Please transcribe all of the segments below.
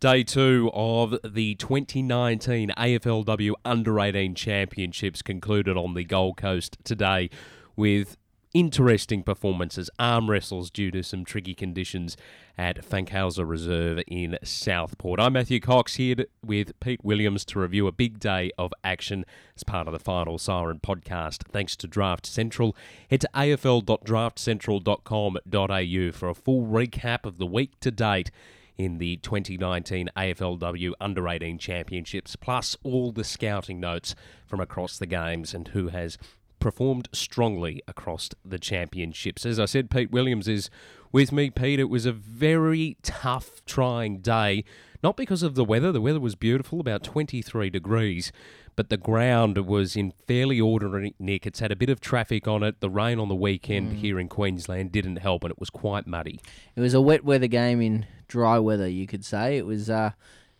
Day two of the 2019 AFLW Under 18 Championships concluded on the Gold Coast today with interesting performances, arm wrestles due to some tricky conditions at Fankhauser Reserve in Southport. I'm Matthew Cox here with Pete Williams to review a big day of action as part of the Final Siren podcast. Thanks to Draft Central. Head to afl.draftcentral.com.au for a full recap of the week to date in the 2019 AFLW Under 18 Championships, plus all the scouting notes from across the games and who has performed strongly across the championships. As I said, Pete Williams is with me. Pete, it was a very tough, trying day, not because of the weather. The weather was beautiful, about 23 degrees, but the ground was in fairly ordinary nick. It's had a bit of traffic on it. The rain on the weekend Mm. here in Queensland didn't help, and it was quite muddy. It was a wet weather game in dry weather, you could say. It was uh,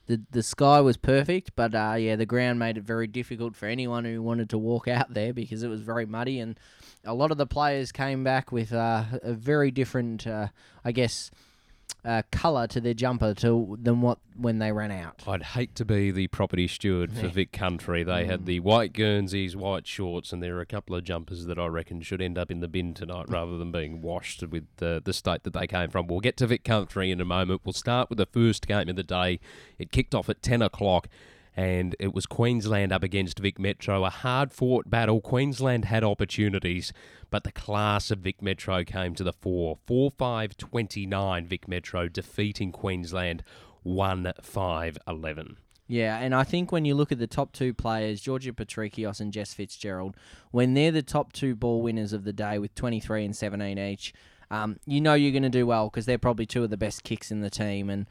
the the sky was perfect, but uh, yeah, the ground made it very difficult for anyone who wanted to walk out there because it was very muddy, and a lot of the players came back with uh, a very different, uh, I guess, uh, colour to their jumper to than what when they ran out. I'd hate to be the property steward for. Vic Country. They had the white Guernseys, white shorts, and there are a couple of jumpers that I reckon should end up in the bin tonight rather than being washed with the, the state that they came from. We'll get to Vic Country in a moment. We'll start with the first game of the day. It kicked off at 10 o'clock. And it was Queensland up against Vic Metro, a hard fought battle. Queensland had opportunities, but the class of Vic Metro came to the fore. 4 5 29 Vic Metro defeating Queensland 1 5 11. Yeah, and I think when you look at the top two players, Georgia Patrikios and Jess Fitzgerald, when they're the top two ball winners of the day with 23 and 17 each, um, you know you're going to do well because they're probably two of the best kicks in the team. And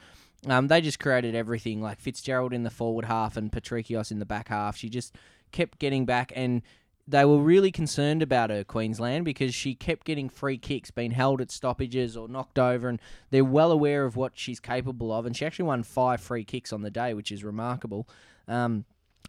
um, they just created everything, like Fitzgerald in the forward half and Patrikios in the back half. She just kept getting back, and they were really concerned about her, Queensland, because she kept getting free kicks, being held at stoppages or knocked over, and they're well aware of what she's capable of. And she actually won five free kicks on the day, which is remarkable. Um,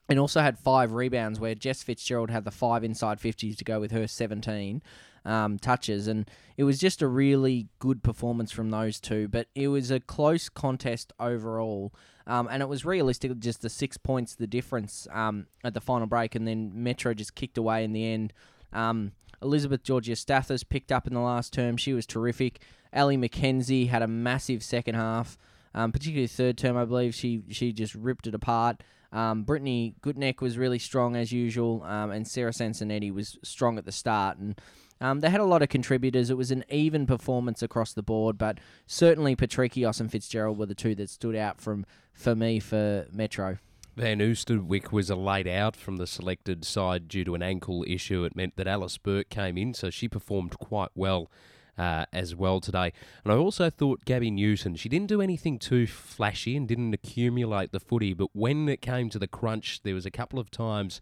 and also had five rebounds where Jess Fitzgerald had the five inside 50s to go with her 17 um, touches. And it was just a really good performance from those two. But it was a close contest overall. Um, and it was realistic, just the six points, the difference um, at the final break. And then Metro just kicked away in the end. Um, Elizabeth Georgostathis picked up in the last term. She was terrific. Ali McKenzie had a massive second half, um, particularly third term, I believe. She she just ripped it apart. Um, Brittany Goodneck was really strong as usual, um, and Sarah Sansonetti was strong at the start. And um, they had a lot of contributors. It was an even performance across the board, but certainly Patrikios and Fitzgerald were the two that stood out from for me for Metro. Van Oosterwick was a late out from the selected side due to an ankle issue. It meant that Alice Burke came in, so she performed quite well uh, as well today. And I also thought Gabby Newton, she didn't do anything too flashy and didn't accumulate the footy, but when it came to the crunch, there was a couple of times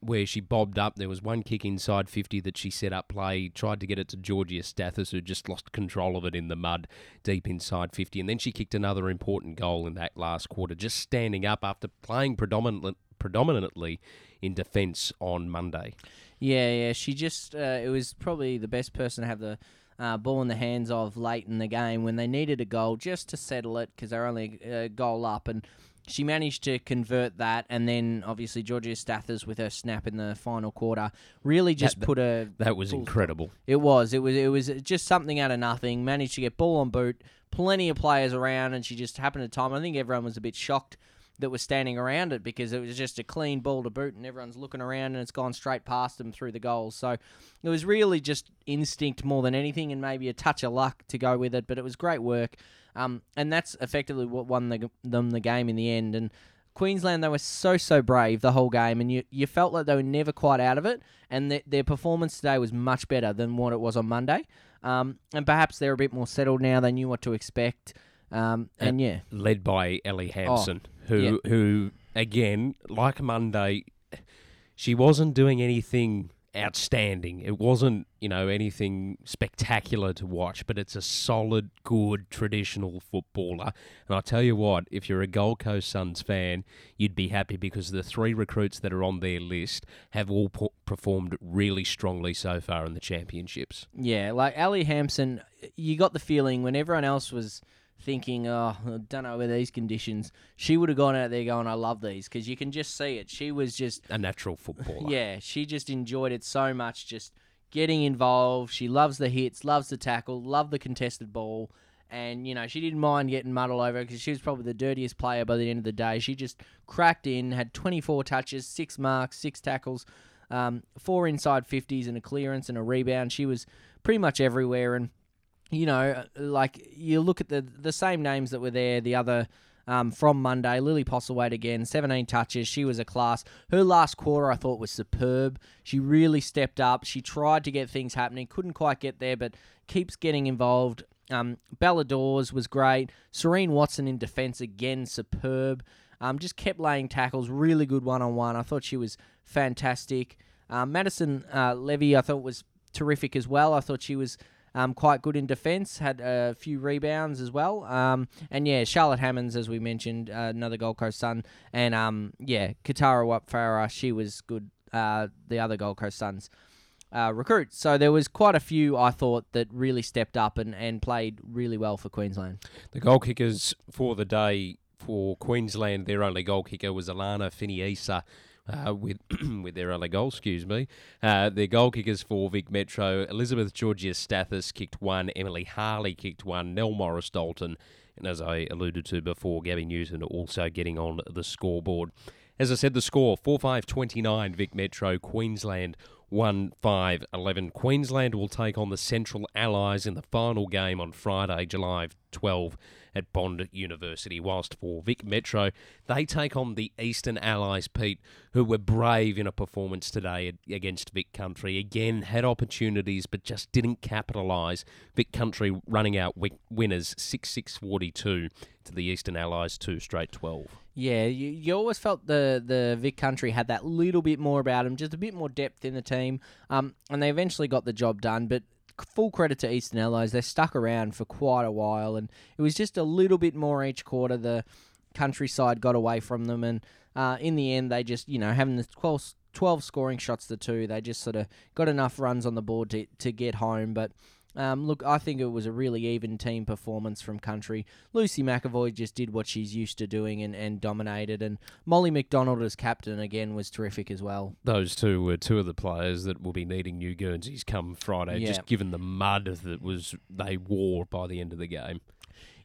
where she bobbed up. There was one kick inside 50 that she set up play, tried to get it to Georgostathis, who just lost control of it in the mud deep inside 50. And then she kicked another important goal in that last quarter, just standing up after playing predominantly, predominantly in defence on Monday. Yeah, yeah. She just uh, it was probably the best person to have the uh, ball in the hands of late in the game when they needed a goal just to settle it because they're only a goal up and. She managed to convert that, and then obviously Georgostathis with her snap in the final quarter really just That- put a That was incredible. It was. It was. It was just something out of nothing. Managed to get ball on boot. Plenty of players around, and she just happened to time. I think everyone was a bit shocked that was standing around it because it was just a clean ball to boot, and everyone's looking around, and it's gone straight past them through the goals. So it was really just instinct more than anything, and maybe a touch of luck to go with it. But it was great work, um, and that's effectively what won the, them the game in the end. And Queensland, they were so so brave the whole game, and you you felt like they were never quite out of it. And th- their performance today was much better than what it was on Monday. Um, and perhaps they're a bit more settled now. They knew what to expect. Um, and yeah, Led by Ellie Hampson, who, who again, like Monday, she wasn't doing anything outstanding. It wasn't, you know, anything spectacular to watch, but it's a solid, good, traditional footballer. And I tell you what, if you're a Gold Coast Suns fan, you'd be happy because the three recruits that are on their list have all po- performed really strongly so far in the championships. yeah, like Ali Hampson, you got the feeling when everyone else was thinking, oh, I don't know where these conditions. She would have gone out there going, I love these because you can just see it. She was just A natural footballer. yeah, she just enjoyed it so much, just getting involved. She loves the hits, loves the tackle, loved the contested ball. And, you know, she didn't mind getting muddled over because she was probably the dirtiest player by the end of the day. She just cracked in, had 24 touches, six marks, six tackles, um, four inside 50s, and a clearance and a rebound. She was pretty much everywhere. And, you know, like you look at the, the same names that were there, the other um, from Monday. Lily Postlethwaite again, 17 touches. She was a class. Her last quarter, I thought, was superb. She really stepped up. She tried to get things happening, couldn't quite get there, but keeps getting involved. Um, was great. Serene Watson in defence again, superb. Um, just kept laying tackles, really good one on one. I thought she was fantastic. Um, Madison uh, Levy, I thought was terrific as well. I thought she was um, quite good in defence, had a few rebounds as well. Um, and yeah, Charlotte Hammans, as we mentioned, uh, another Gold Coast Sun. And um, yeah, Kitara Whap-Farrar, she was good, uh, the other Gold Coast Suns. Uh, recruits. So there was quite a few I thought that really stepped up and, and played really well for Queensland. The goal kickers for the day for Queensland, their only goal kicker was Alana Finiisa. Uh, with with their only goal, excuse me. Uh, their goal kickers for Vic Metro, Elizabeth Georgostathis kicked one, Emily Harley kicked one, Nell Morris Dalton, and as I alluded to before, Gabby Newton also getting on the scoreboard. As I said, the score 4 5 29, Vic Metro, Queensland 1 5 11. Queensland will take on the Central Allies in the final game on Friday, July 12 at Bond University. Whilst for Vic Metro, they take on the Eastern Allies, Pete, who were brave in a performance today against Vic Country. Again, had opportunities but just didn't capitalise. Vic Country running out winners 6 6 42 to the Eastern Allies, 2 straight 12. Yeah, you, you always felt the the Vic country had that little bit more about them, just a bit more depth in the team, um, and they eventually got the job done. But full credit to Eastern Allies, they stuck around for quite a while, and it was just a little bit more each quarter. The countryside got away from them, and uh, in the end, they just you know having the 12, 12 scoring shots to two, they just sort of got enough runs on the board to to get home, but. Um, look, I think it was a really even team performance from country. Lucy McEvoy just did what she's used to doing and, and dominated. And Molly McDonald as captain again was terrific as well. Those two were two of the players that will be needing new Guernseys come Friday, Yeah. just given the mud that was they wore by the end of the game.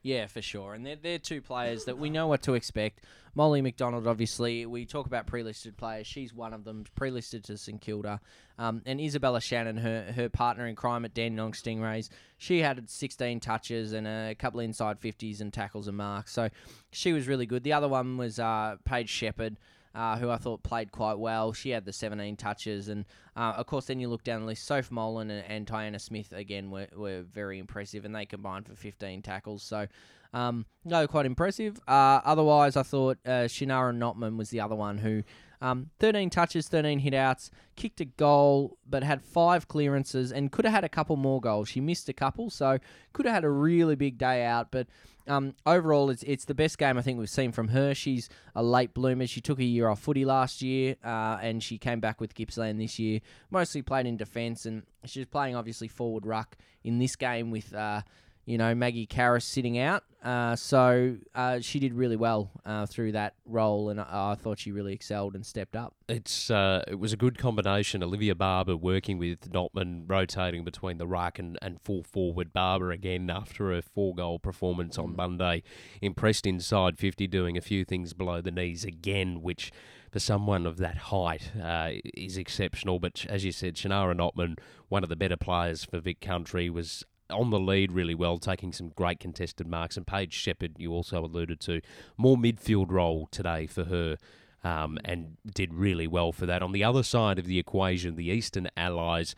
Yeah, for sure. And they're, they're two players that we know what to expect. Molly McDonald, obviously, we talk about pre-listed players. She's one of them, pre-listed to St Kilda. Um, and Isabella Shannon, her her partner in crime at Dandenong Stingrays, she had 16 touches and a couple inside 50s and tackles and marks. So she was really good. The other one was uh, Paige Sheppard. Uh, who I thought played quite well. She had the 17 touches, and uh, of course, then you look down the list. Soph Molan and, and Smith again were, were very impressive, and they combined for 15 tackles. So, um, no, quite impressive. Uh, otherwise, I thought uh, Shinara Notman was the other one who, um, 13 touches, 13 hitouts, kicked a goal, but had five clearances and could have had a couple more goals. She missed a couple, so could have had a really big day out. But um, overall, it's it's the best game I think we've seen from her. She's a late bloomer. She took a year off footy last year, uh, and she came back with Gippsland this year. Mostly played in defence, and she was playing obviously forward ruck in this game with. Uh, you know, Maggie Caris sitting out. Uh, so uh, she did really well uh, through that role, and I, I thought she really excelled and stepped up. It's uh, it was a good combination. Olivia Barber working with Notman, rotating between the ruck and, and full forward. Barber again after a four goal performance on Monday, impressed inside fifty, doing a few things below the knees again, which for someone of that height uh, is exceptional. But as you said, Shannara Notman, one of the better players for Vic Country, was on the lead really well, taking some great contested marks. And Paige Sheppard, you also alluded to, more midfield role today for her. Um, and did really well for that. On the other side of the equation, the Eastern Allies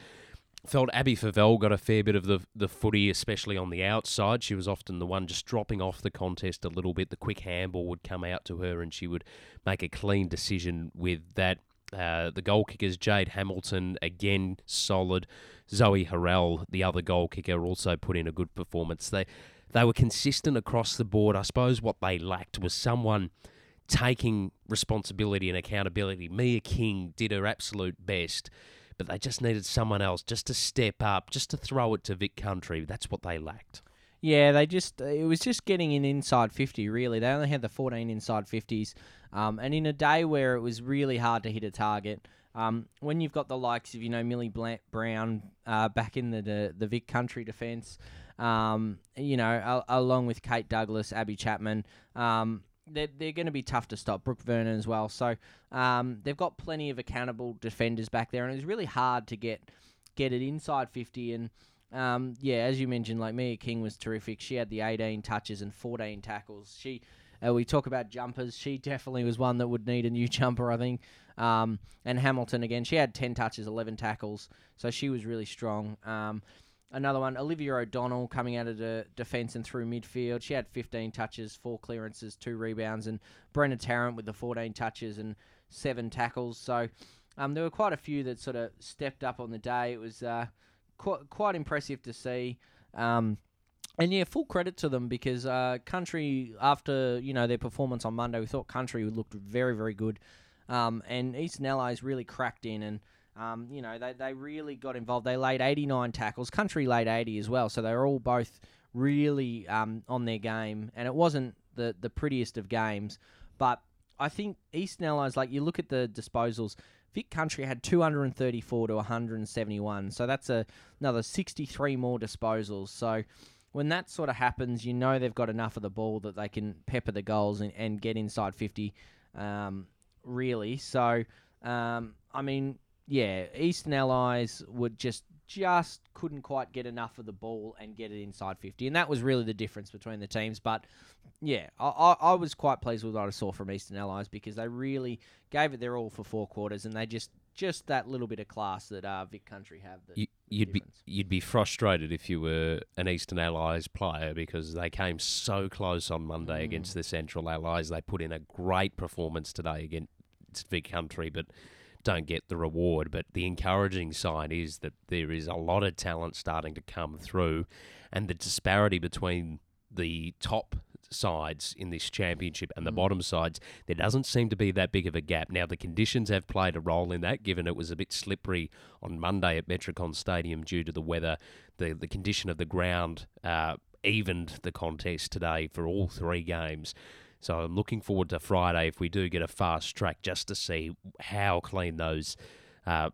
felt Abby Favell got a fair bit of the the footy, especially on the outside. She was often the one just dropping off the contest a little bit. The quick handball would come out to her, and she would make a clean decision with that. Uh, the goal kickers, Jade Hamilton, again solid. Zoe Harrell, the other goal kicker, also put in a good performance. They they were consistent across the board. I suppose what they lacked was someone taking responsibility and accountability. Mia King did her absolute best, but they just needed someone else just to step up, just to throw it to Vic Country. That's what they lacked. Yeah, they just it was just getting an inside fifty. Really, they only had the fourteen inside fifties, um, and in a day where it was really hard to hit a target. Um, when you've got the likes of you know Millie Bla- Brown uh, back in the, the the Vic Country defence, um, you know a- along with Kate Douglas, Abby Chapman, um, they're they're going to be tough to stop. Brooke Vernon as well, so um, they've got plenty of accountable defenders back there, and it's really hard to get get it inside fifty and. Um, yeah, as you mentioned, like Mia King was terrific. She had the 18 touches and 14 tackles. She, uh, we talk about jumpers. She definitely was one that would need a new jumper, I think. Um, and Hamilton again, she had 10 touches, 11 tackles, so she was really strong. Um, another one, Olivia O'Donnell coming out of the defence and through midfield. She had 15 touches, four clearances, two rebounds, and Brenna Tarrant with the 14 touches and seven tackles. So um, there were quite a few that sort of stepped up on the day. It was uh, quite quite impressive to see. Um, and yeah, full credit to them because uh, Country, after you know their performance on Monday, we thought Country looked very very good, um, and Eastern Allies really cracked in and. Um, you know, they, they really got involved. They laid 89 tackles. Country laid 80 as well. So they were all both really um, on their game. And it wasn't the, the prettiest of games. But I think Eastern Allies, like you look at the disposals, Vic Country had 234 to 171. So that's a, another 63 more disposals. So when that sort of happens, you know they've got enough of the ball that they can pepper the goals and, and get inside 50, um, really. So, um, I mean, yeah, Eastern Allies would just just couldn't quite get enough of the ball and get it inside 50. And that was really the difference between the teams. But yeah, I, I, I was quite pleased with what I saw from Eastern Allies because they really gave it their all for four quarters and they just just that little bit of class that uh, Vic Country have. That You, you'd be you'd be frustrated if you were an Eastern Allies player because they came so close on Monday Mm. against the Central Allies. They put in a great performance today against Vic Country, but don't get the reward. But the encouraging sign is that there is a lot of talent starting to come through, and the disparity between the top sides in this championship and the Mm. bottom sides, there doesn't seem to be that big of a gap. Now, the conditions have played a role in that, given it was a bit slippery on Monday at Metricon Stadium due to the weather. The, the condition of the ground uh, evened the contest today for all three games. So I'm looking forward to Friday if we do get a fast track just to see how clean those uh,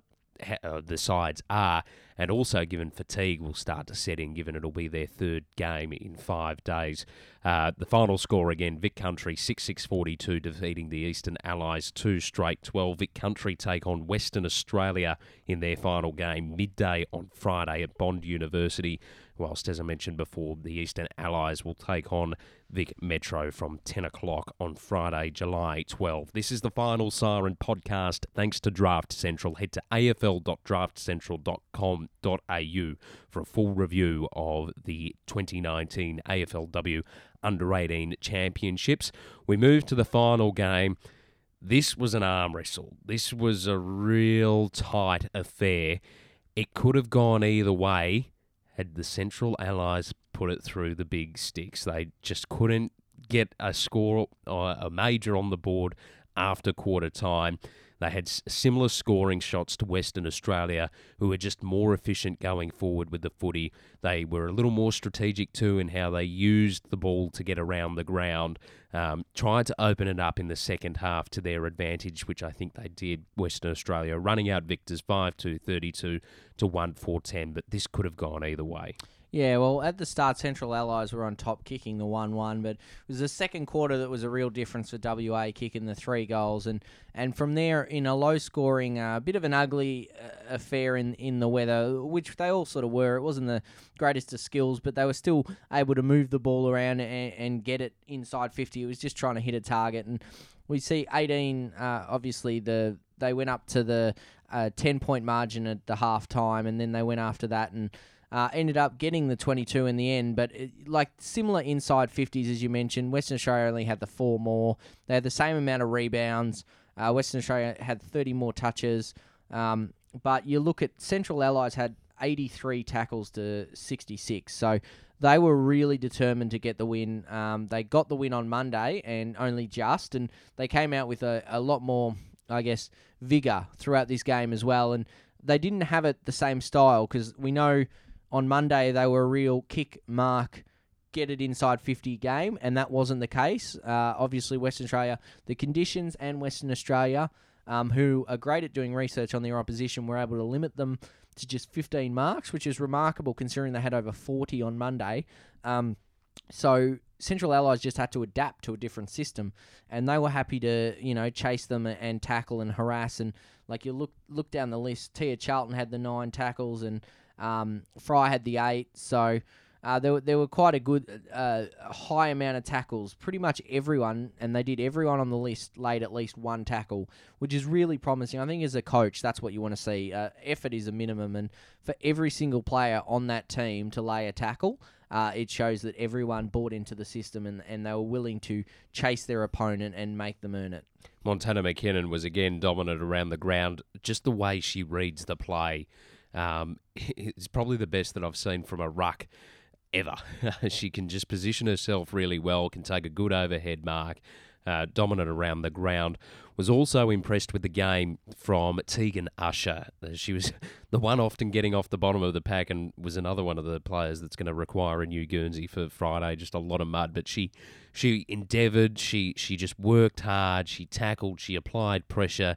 uh, the sides are, and also given fatigue will start to set in, given it'll be their third game in five days. Uh, the final score again: Vic Country six six forty two defeating the Eastern Allies two straight twelve. Vic Country take on Western Australia in their final game midday on Friday at Bond University. Whilst, as I mentioned before, the Eastern Allies will take on Vic Metro from 10 o'clock on Friday, July 12. This is the final Siren podcast. Thanks to Draft Central. Head to afl.draftcentral.com.au for a full review of the 2019 AFLW Under 18 Championships. We move to the final game. This was an arm wrestle. This was a real tight affair. It could have gone either way had the Central Allies put it through the big sticks. They just couldn't get a score or a major on the board after quarter time. They had similar scoring shots to Western Australia, who were just more efficient going forward with the footy. They were a little more strategic too in how they used the ball to get around the ground, um, tried to open it up in the second half to their advantage, which I think they did. Western Australia running out victors 5 2 32 to 1 4 10, but this could have gone either way. Yeah, well, at the start, Central Allies were on top, kicking the one-one, but it was the second quarter that was a real difference for WA, kicking the three goals, and and from there, in a low-scoring, a uh, bit of an ugly uh, affair in in the weather, which they all sort of were. It wasn't the greatest of skills, but they were still able to move the ball around and, and get it inside fifty. It was just trying to hit a target, and we see eighteen. Uh, obviously, the they went up to the uh, ten point margin at the half time, and then they went after that and. Uh, ended up getting the 22 in the end, but it, like similar inside 50s as you mentioned, Western Australia only had the four more. They had the same amount of rebounds. Uh, Western Australia had 30 more touches, um, but you look at Central Allies had 83 tackles to 66, so they were really determined to get the win. Um, they got the win on Monday, and only just, and they came out with a, a lot more, I guess, vigor throughout this game as well, and they didn't have it the same style because we know on Monday they were a real kick, mark, get it inside 50 game, and that wasn't the case. Uh, obviously, Western Australia, the conditions and Western Australia, um, who are great at doing research on their opposition, were able to limit them to just 15 marks, which is remarkable considering they had over 40 on Monday. Um, so Central Allies just had to adapt to a different system, and they were happy to you know chase them and tackle and harass and like you look look down the list. Tia Charlton had the nine tackles and um, Fry had the eight. So uh, there, were, there were quite a good uh, high amount of tackles. Pretty much everyone, and they did everyone on the list laid at least one tackle, which is really promising. I think as a coach, that's what you want to see. Uh, effort is a minimum, and for every single player on that team to lay a tackle, uh, it shows that everyone bought into the system and, and they were willing to chase their opponent and make them earn it. Montana McKinnon was again dominant around the ground. Just the way she reads the play um, is probably the best that I've seen from a ruck ever. she can just position herself really well, can take a good overhead mark, uh, dominant around the ground. Was also impressed with the game from Tegan Usher. Uh, she was the one often getting off the bottom of the pack and was another one of the players that's going to require a new Guernsey for Friday. Just a lot of mud, but she she endeavoured. She she just worked hard. She tackled. She applied pressure.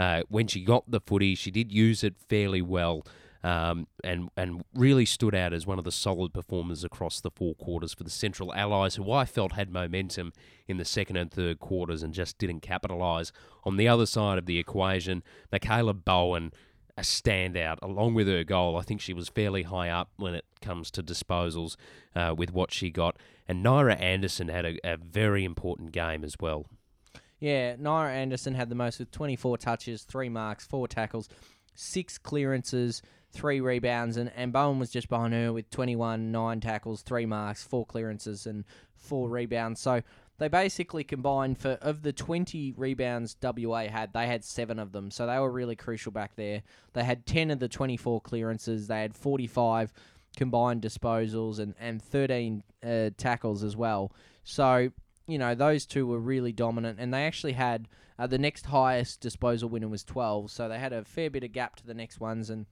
Uh, when she got the footy, she did use it fairly well um, and and really stood out as one of the solid performers across the four quarters for the Central Allies, who I felt had momentum in the second and third quarters and just didn't capitalise. On the other side of the equation, Michaela Bowen, a standout, along with her goal. I think she was fairly high up when it comes to disposals uh, with what she got. And Naira Anderson had a, a very important game as well. Yeah, Naira Anderson had the most with 24 touches, three marks, four tackles, six clearances, three rebounds, and, and Bowen was just behind her with 21, nine tackles, three marks, four clearances, and four rebounds. So they basically combined for of the 20 rebounds WA had, they had seven of them. So they were really crucial back there. They had 10 of the 24 clearances. They had 45 combined disposals and and 13 uh, tackles as well. So you know those two were really dominant, and they actually had uh, the next highest disposal winner was 12. So they had a fair bit of gap to the next ones and.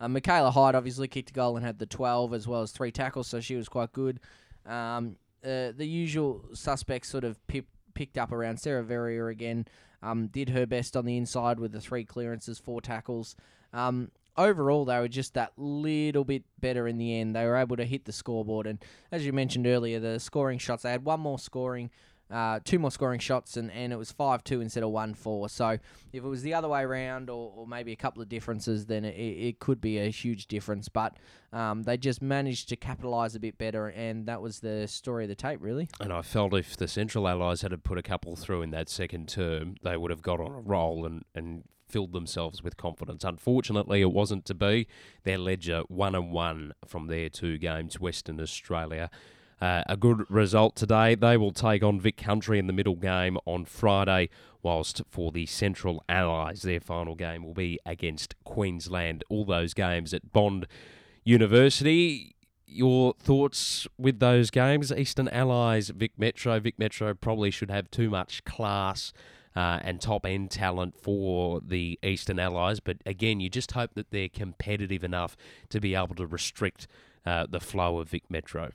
Uh, Michaela Hyde obviously kicked a goal and had the 12 as well as three tackles, so she was quite good. Um, uh, the usual suspects sort of pip, picked up around Sarah Verrier again. Um, did her best on the inside with the three clearances, four tackles. Um, overall, they were just that little bit better in the end. They were able to hit the scoreboard, and as you mentioned earlier, the scoring shots. They had one more scoring uh, two more scoring shots, and, and it was 5 2 instead of 1 4. So if it was the other way around, or, or maybe a couple of differences, then it, it could be a huge difference. But um, they just managed to capitalise a bit better, and that was the story of the tape, really. And I felt if the Central Allies had put a couple through in that second term, they would have got on a roll and, and filled themselves with confidence. Unfortunately, it wasn't to be. Their ledger one and one from their two games, Western Australia. Uh, a good result today. They will take on Vic Country in the middle game on Friday, whilst for the Central Allies, their final game will be against Queensland. All those games at Bond University. Your thoughts with those games? Eastern Allies, Vic Metro. Vic Metro probably should have too much class. Uh, and top end talent for the Eastern Allies. But again, you just hope that they're competitive enough to be able to restrict uh, the flow of Vic Metro.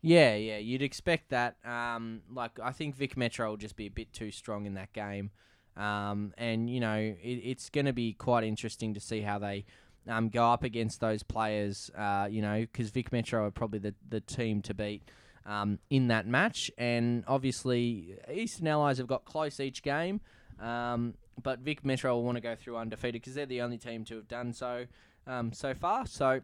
Yeah, yeah, you'd expect that. Um, like I think Vic Metro will just be a bit too strong in that game, um, and you know it, it's going to be quite interesting to see how they um, go up against those players. Uh, you know, because Vic Metro are probably the the team to beat. Um, in that match, and obviously Eastern Allies have got close each game, um, but Vic Metro will want to go through undefeated because they're the only team to have done so um, so far. So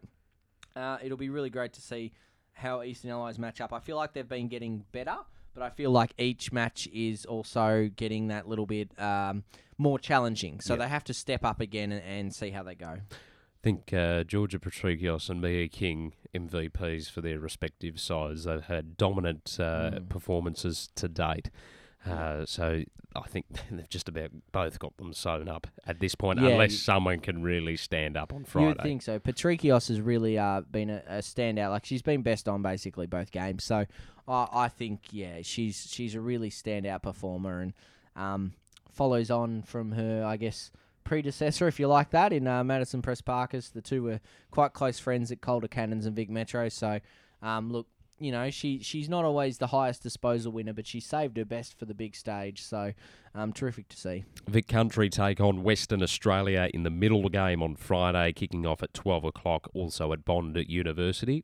uh, it'll be really great to see how Eastern Allies match up. I feel like they've been getting better, but I feel like each match is also getting that little bit um, more challenging. So yep. they have to step up again and, and see how they go. I think uh, Georgia Patrikios and Mia King MVPs for their respective sides. They've had dominant uh, mm. performances to date. Uh, so I think they've just about both got them sewn up at this point, yeah, unless someone can really stand up on Friday. You think so. Patrikios has really uh, been a, a, standout. Like she's been best on basically both games. So I, I think yeah, she's she's a really standout performer and um, follows on from her, I guess predecessor, if you like that, in uh, Madison Prespakis. The two were quite close friends at Calder Cannons and Vic Metro. So um, look, you know, she she's not always the highest disposal winner, but she saved her best for the big stage. So, um, terrific to see. Vic Country take on Western Australia in the middle game on Friday, kicking off at 12 o'clock, also at Bond University.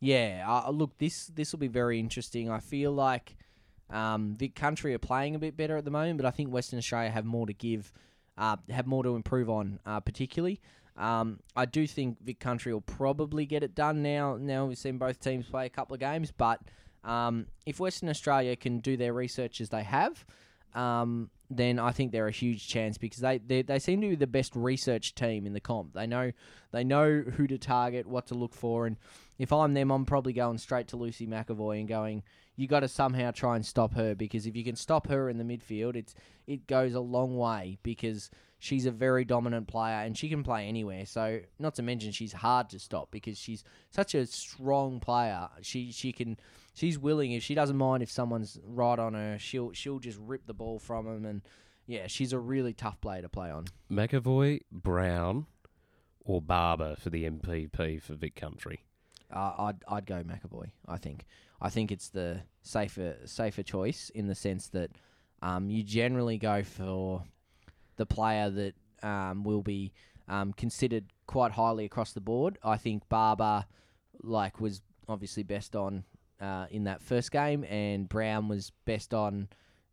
Yeah, uh, look, this this will be very interesting. I feel like um, Vic Country are playing a bit better at the moment, but I think Western Australia have more to give, uh, have more to improve on, uh, particularly. Um, I do think Vic Country will probably get it done now. Now we've seen both teams play a couple of games, but um, if Western Australia can do their research as they have, um, then I think they're a huge chance because they, they they seem to be the best research team in the comp. They know they know who to target, what to look for, and if I'm them, I'm probably going straight to Lucy McEvoy and going, you got to somehow try and stop her because if you can stop her in the midfield, it's it goes a long way because she's a very dominant player and she can play anywhere. So not to mention she's hard to stop because she's such a strong player. She she can she's willing if she doesn't mind if someone's right on her, she'll she'll just rip the ball from them and yeah, she's a really tough player to play on. McEvoy, Brown, or Barber for the MVP for Vic Country. Uh, I'd I'd go McEvoy. I think I think it's the safer safer choice in the sense that um, you generally go for the player that um, will be um, considered quite highly across the board. I think Barber like was obviously best on uh, in that first game, and Brown was best on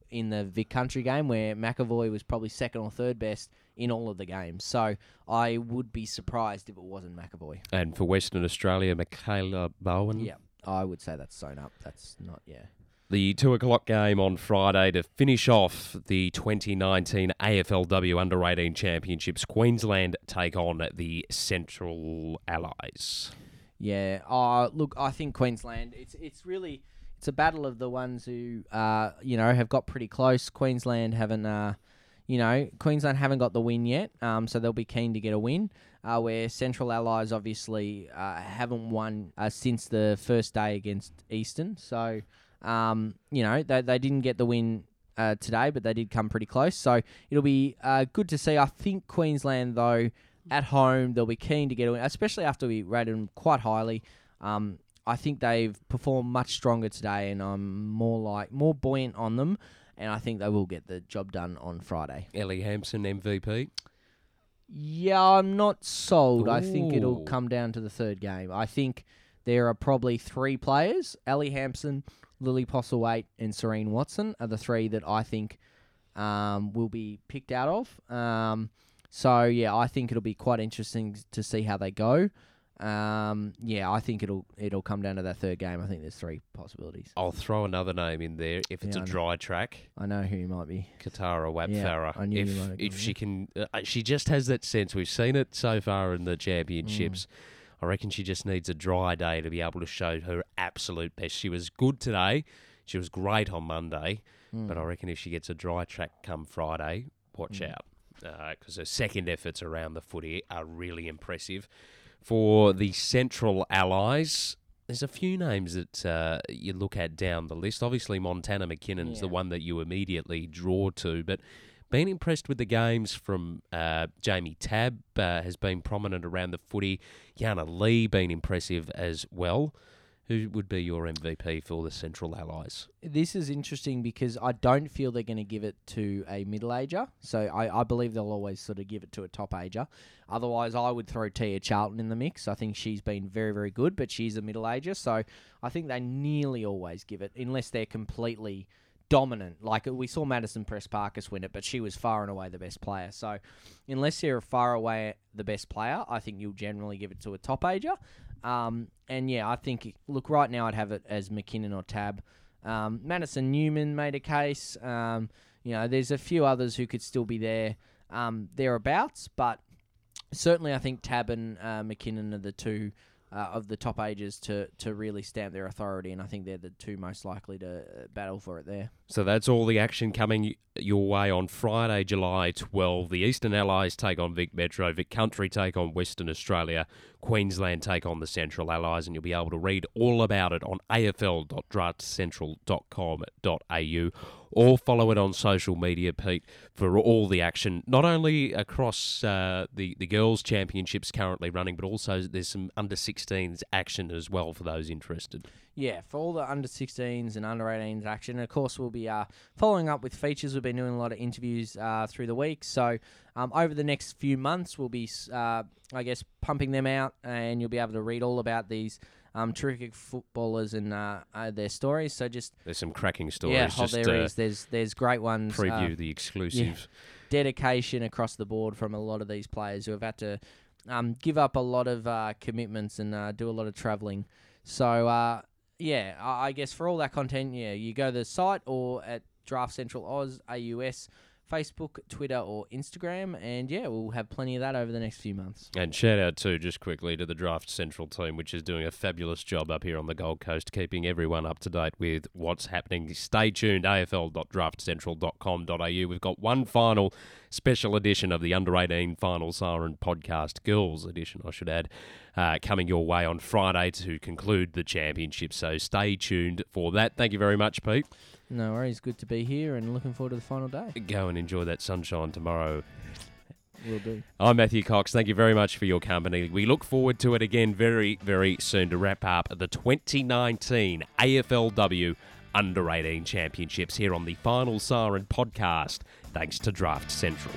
in the Vic Country game, where McEvoy was probably second or third best in all of the games. So I would be surprised if it wasn't McEvoy. And for Western Australia, Michaela Bowen. Yeah, I would say that's sewn up. That's not, yeah. The two o'clock game on Friday to finish off the 2019 AFLW Under 18 Championships. Queensland take on the Central Allies. Yeah. Uh, look, I think Queensland. It's it's really it's a battle of the ones who uh you know have got pretty close. Queensland haven't uh you know Queensland haven't got the win yet. Um, so they'll be keen to get a win. Uh, where Central Allies obviously uh, haven't won uh, since the first day against Eastern. So um, you know they they didn't get the win uh, today, but they did come pretty close. So it'll be uh, good to see. I think Queensland, though, at home, they'll be keen to get a win, especially after we rated them quite highly. Um, I think they've performed much stronger today, and I'm more like more buoyant on them. And I think they will get the job done on Friday. Ellie Hampson MVP. Yeah, I'm not sold. I think it'll come down to the third game. I think there are probably three players: Ellie Hampson, Lily Postlethwaite, and Serene Watson are the three that I think um, will be picked out of. Um, so yeah, I think it'll be quite interesting to see how they go. Um, yeah, I think it'll it'll come down to that third game. I think there's three possibilities. I'll throw another name in there. If it's Yeah, a I know. dry track, I know who you might be. Kitara Whap-Farrar. I knew you if if she can, uh, she just has that sense. We've seen it so far in the Mm. championships. I reckon she just needs a dry day to be able to show her absolute best. She was good today. She was great on Monday, Mm. but I reckon if she gets a dry track come Friday, watch Mm. out because her second efforts around the footy are really impressive. For the Central Allies, there's a few names that uh, you look at down the list. Obviously, Montana McKinnon's the one that you immediately draw to, but been impressed with the games from uh, Jamie Tab uh, has been prominent around the footy. Yana Lee been impressive as well. Who would be your MVP for the Central Allies? this is interesting because I don't feel they're going to give it to a middle ager. So I, I believe they'll always sort of give it to a top ager. Otherwise, I would throw Tia Charlton in the mix. I think she's been very, very good, but she's a middle ager. So I think they nearly always give it, unless they're completely dominant. Like we saw Madison Prespakis win it, but she was far and away the best player. So unless you're far away the best player, I think you'll generally give it to a top ager. Um, and yeah, I think look right now I'd have it as McKinnon or Tab. Um, Madison Newman made a case. Um, you know, there's a few others who could still be there um, thereabouts, but certainly I think Tab and uh, McKinnon are the two uh, of the top ages to to really stamp their authority, and I think they're the two most likely to uh, battle for it there. So that's all the action coming your way on Friday, July 12. The Eastern Allies take on Vic Metro, Vic Country take on Western Australia, Queensland take on the Central Allies, and you'll be able to read all about it on afl.draftcentral.com.au or follow it on social media, Pete, for all the action, not only across uh, the, the girls' championships currently running, but also there's some under 16s action as well for those interested. Yeah, for all the under 16s and under 18s action. And of course, we'll be uh, following up with features. We've been doing a lot of interviews uh, through the week. So, um, over the next few months, we'll be, uh, I guess, pumping them out, and you'll be able to read all about these um, terrific footballers and uh, uh, their stories. So, just There's some cracking stories. yeah, oh, just there uh, is. There's there's great ones. uh, preview the exclusive. dedication across the board from a lot of these players who have had to um, give up a lot of uh, commitments and uh, do a lot of travelling. So uh, yeah, I, I guess for all that content, yeah, you go to the site or at Draft Central Oz AUS. Facebook, Twitter, or Instagram, and yeah, we'll have plenty of that over the next few months. And shout out too, just quickly, to the Draft Central team, which is doing a fabulous job up here on the Gold Coast, keeping everyone up to date with what's happening. Stay tuned, afl.draftcentral.com.au. We've got one final special edition of the Under 18 Final Siren podcast, Girls edition, I should add, uh, coming your way on Friday to conclude the championship. So stay tuned for that. Thank you very much, Pete. No worries, good to be here, and looking forward to the final day. Go and enjoy that sunshine tomorrow. We'll do. I'm Matthew Cox. Thank you very much for your company. We look forward to it again very, very soon to wrap up the 2019 AFLW Under 18 Championships here on the Final Siren podcast, thanks to Draft Central.